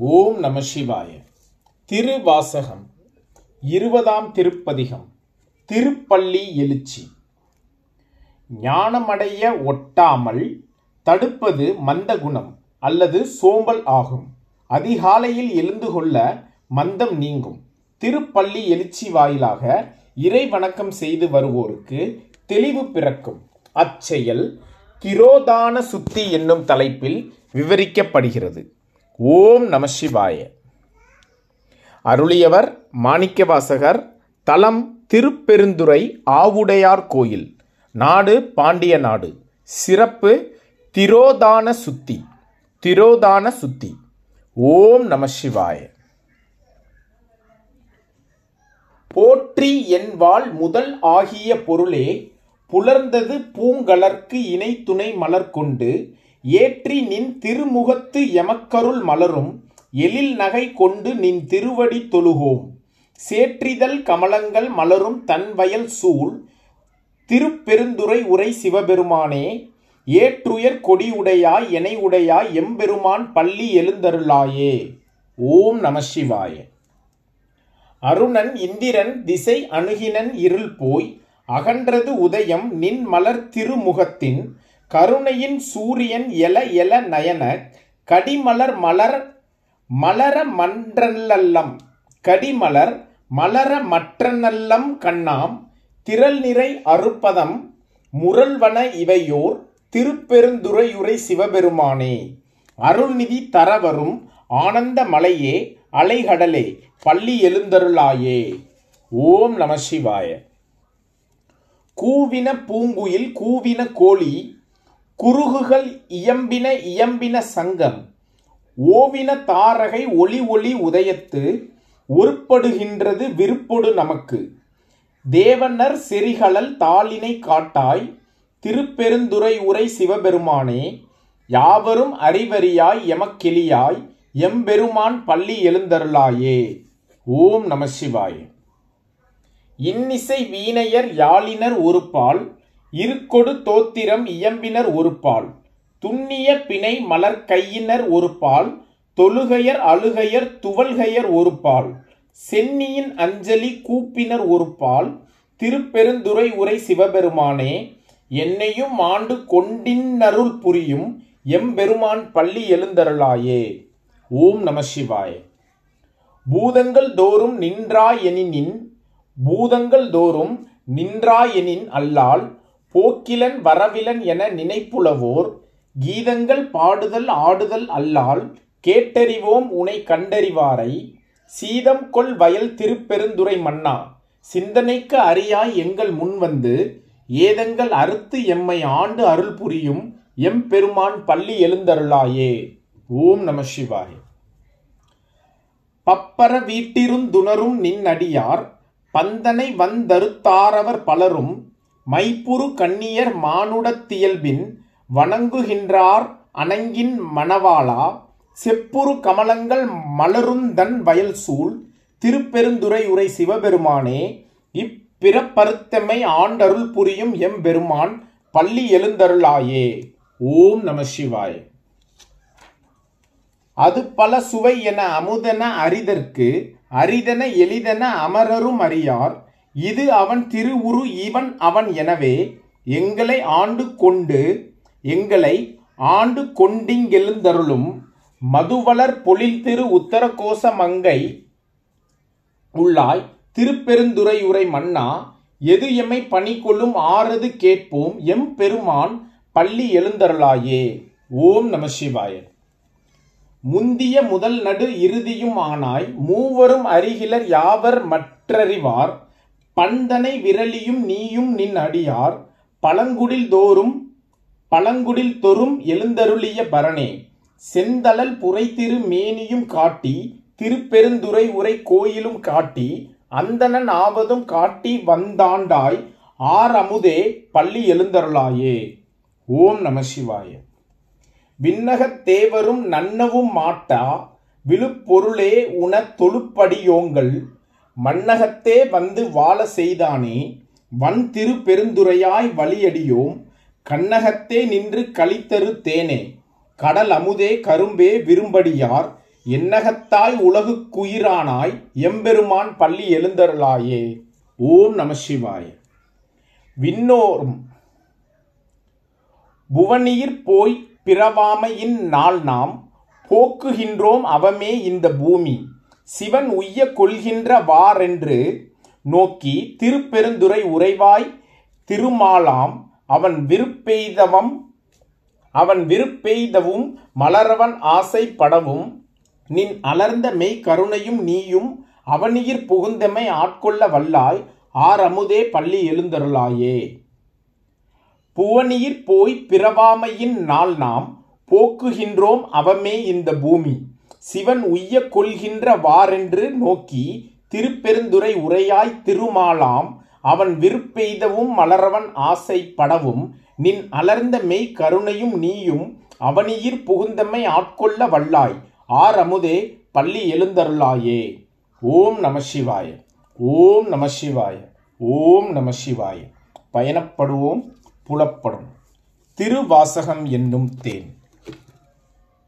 ஓம் நம சிவாய. திருவாசகம் இருபதாம் திருப்பதிகம் திருப்பள்ளி எழுச்சி. ஞானமடைய ஒட்டாமல் தடுப்பது மந்த குணம் அல்லது சோம்பல் ஆகும். அதிகாலையில் எழுந்து கொள்ள மந்தம் நீங்கும். திருப்பள்ளி எழுச்சி வாயிலாக இறை வணக்கம் செய்து வருவோருக்கு தெளிவு பிறக்கும். அச்செயல் திரோதான சுத்தி என்னும் தலைப்பில் விவரிக்கப்படுகிறது. ஓம் நம சிவாய. அருளியவர் மாணிக்கவாசகர் தலம் திருப்பெருந்துறை ஆவுடையார் கோயில் நாடு பாண்டிய நாடு சிறப்பு திரோதான சுத்தி திரோதான சுத்தி. ஓம் நம சிவாய. போற்றி என்பால் முதல் ஆகிய பொருளே புலர்ந்தது பூங்கலர்க்கு இணை துணை மலர் கொண்டு ஏற்றி நின் திருமுகத்து எமக்கருள் மலரும் எழில் நகை கொண்டு நின் திருவடி தொழுகோம். சேற்றிதழ் கமலங்கள் மலரும் தன் வயல் சூழ் திருப்பெருந்துரை உரை சிவபெருமானே ஏற்றுயர் கொடியுடையாய் எனை உடையாய் எம்பெருமான் பள்ளி எழுந்தருளாயே. ஓம் நம சிவாய. அருணன் இந்திரன் திசை அணுகினன் இருள் போய் அகன்றது உதயம் நின் மலர் திருமுகத்தின் கருணையின் சூரியன் எல எல நயன கடிமலர் மலர் மலர மன்றல்லம் கடிமலர் மலர மற்றநல்லம் கண்ணாம் திரள் நிறை அறுப்பதம் முரல்வன இவையோர் திருப்பெருந்துறையுரை சிவபெருமானே. அருள்நிதி தரவரும் ஆனந்த மலையே அலைகடலே பள்ளி எழுந்தருளாயே. ஓம் நம சிவாய. கூவின பூங்குயில் கூவின கோழி குறுகுகள் இயம்பின இயம்பின சங்கம். ஓவின தாரகை ஒளி ஒளி உதயத்து உருப்படுகின்றது விருப்பொடு நமக்கு. தேவனர் செரிகளல் தாளினை காட்டாய் திருப்பெருந்துறை உரை சிவபெருமானே யாவரும் அறிவறியாய் எமக்கெளியாய் எம்பெருமான் பள்ளி எழுந்தருளாயே. ஓம் நம சிவாய். இன்னிசை வீணையர் யாழினர் ஒருபால் இருக்கொடு தோத்திரம் இயம்பினர் ஒருபால் துண்ணிய பிணை மலர் கையினர் ஒருபால் தொழுகையர் அழுகையர் துவல்கையர் ஒருபால் சென்னியின் அஞ்சலி கூப்பினர் ஒருபால் திருப்பெருந்துறை உரை சிவபெருமானே என்னையும் ஆண்டு கொண்டின்னருள் புரியும் எம்பெருமான் பள்ளி எழுந்தருளாயே. ஓம் நம சிவாய. பூதங்கள் தோறும் நின்றாயெனின் பூதங்கள் தோறும் நின்றாயெனின் அல்லால் போக்கிலன் வரவிலன் என நினைப்புலவோர் கீதங்கள் பாடுதல் ஆடுதல் அல்லால் கேட்டறிவோம் உனை கண்டறிவாரை. சீதம் கொள் வயல் திருப்பெருந்துரை மன்னா சிந்தனைக்கு அறியாய் எங்கள் முன் வந்து ஏதங்கள் அறுத்து எம்மை ஆண்டு அருள் புரியும் எம் பெருமான் பள்ளி எழுந்தருளாயே. ஓம் நம சிவாய. பப்பர வீட்டிருந்துணரும் நின் அடியார் பந்தனை வந்தருத்தாரவர் பலரும் மைப்புறு கண்ணியர் மானுடத்தியல்பின் வணங்குகின்றார் அணங்கின் மணவாளா செப்புறு கமலங்கள் மலருந்தன் வயல் சூழ் திருப்பெருந்துறை உரை சிவபெருமானே இப்பிறப்பருத்தமை ஆண்டருள் புரியும் எம்பெருமான் பள்ளி எழுந்தருளாயே. ஓம் நம சிவாய். அது பல சுவை என அமுதன அரிதற்கு அரிதன எளிதன அமரரும் அறியார் இது அவன் திருவுரு இவன் அவன் எனவே எங்களை ஆண்டு கொண்டு எங்களை ஆண்டு கொண்டிங்கெழுந்தருளும் மதுவளர் பொழில் திரு உத்தரகோச மங்கை உள்ளாய் திருப்பெருந்துறையுரை மன்னா எது எம்மை பணி கொள்ளும் ஆறது கேட்போம் எம் பெருமான் பள்ளி எழுந்தருளாயே. ஓம் நம சிவாய. முந்திய முதல் நடு இறுதியும் ஆனாய் மூவரும் அருகிலர் யாவர் மற்றறிவார் பந்தனை விரலியும் நீயும் நின் அடியார் பழங்குடில் தோறும் பழங்குடில் தொறும் எழுந்தருளிய பரணே. செந்தளல் புரைத்திரு மேனியும் காட்டி திருப்பெருந்துறை உரை கோயிலும் காட்டி அந்தணன் ஆவதும் காட்டி வந்தாண்டாய் ஆர் அமுதே பள்ளி எழுந்தருளாயே. ஓம் நம சிவாய. விண்ணகத் தேவரும் நன்னவும் மாட்டா விழுப்பொருளே உன தொழுப்படியோங்கள் மண்ணகத்தே வந்து வாழ செய்தானே வன் திரு பெருந்துரையாய் வழியடியோம் கண்ணகத்தே நின்று களித்தரு தேனே. கடல் அமுதே கரும்பே விரும்படியார் என்னகத்தாய் உலகுக்குயிரானாய் எம்பெருமான் பள்ளி எழுந்தருளாயே. ஓம் நம சிவாய. விண்ணோரும் புவனியிற் போய் பிறவாமையின் நாள் நாம் போக்குகின்றோம் அவமே இந்த பூமி. சிவன் உய்ய கொள்கின்ற வாரென்று நோக்கி திருப்பெருந்துரை உறைவாய் திருமாலாம் அவன் விருப்பெய்தவம் அவன் விருப்பெய்தவும் மலரவன் ஆசைப்படவும் நின் அலர்ந்த மெய் கருணையும் நீயும் அவனியிற் புகுந்தமை ஆட்கொள்ள வல்லாய் ஆர் அமுதே பள்ளி எழுந்தருளாயே. புவனியிற் போய் பிறவாமையின் நாள் நாம் போக்குகின்றோம் அவமே இந்த பூமி. சிவன் உய்ய கொள்கின்ற வாரென்று நோக்கி திருப்பெருந்துரை உரையாய் திருமாலாம் அவன் விருப்பெய்தவும் மலரவன் ஆசைப்படவும் நின் அலர்ந்த மெய் கருணையும் நீயும் அவனியிற் புகுந்தமை ஆட்கொள்ள வல்லாய். ஆர் அமுதே பள்ளி எழுந்தருளாயே. ஓம் நம சிவாய. ஓம் நம சிவாய. ஓம் நம சிவாய. பயணப்படுவோம் புலப்படும். திருவாசகம் என்னும் தேன்.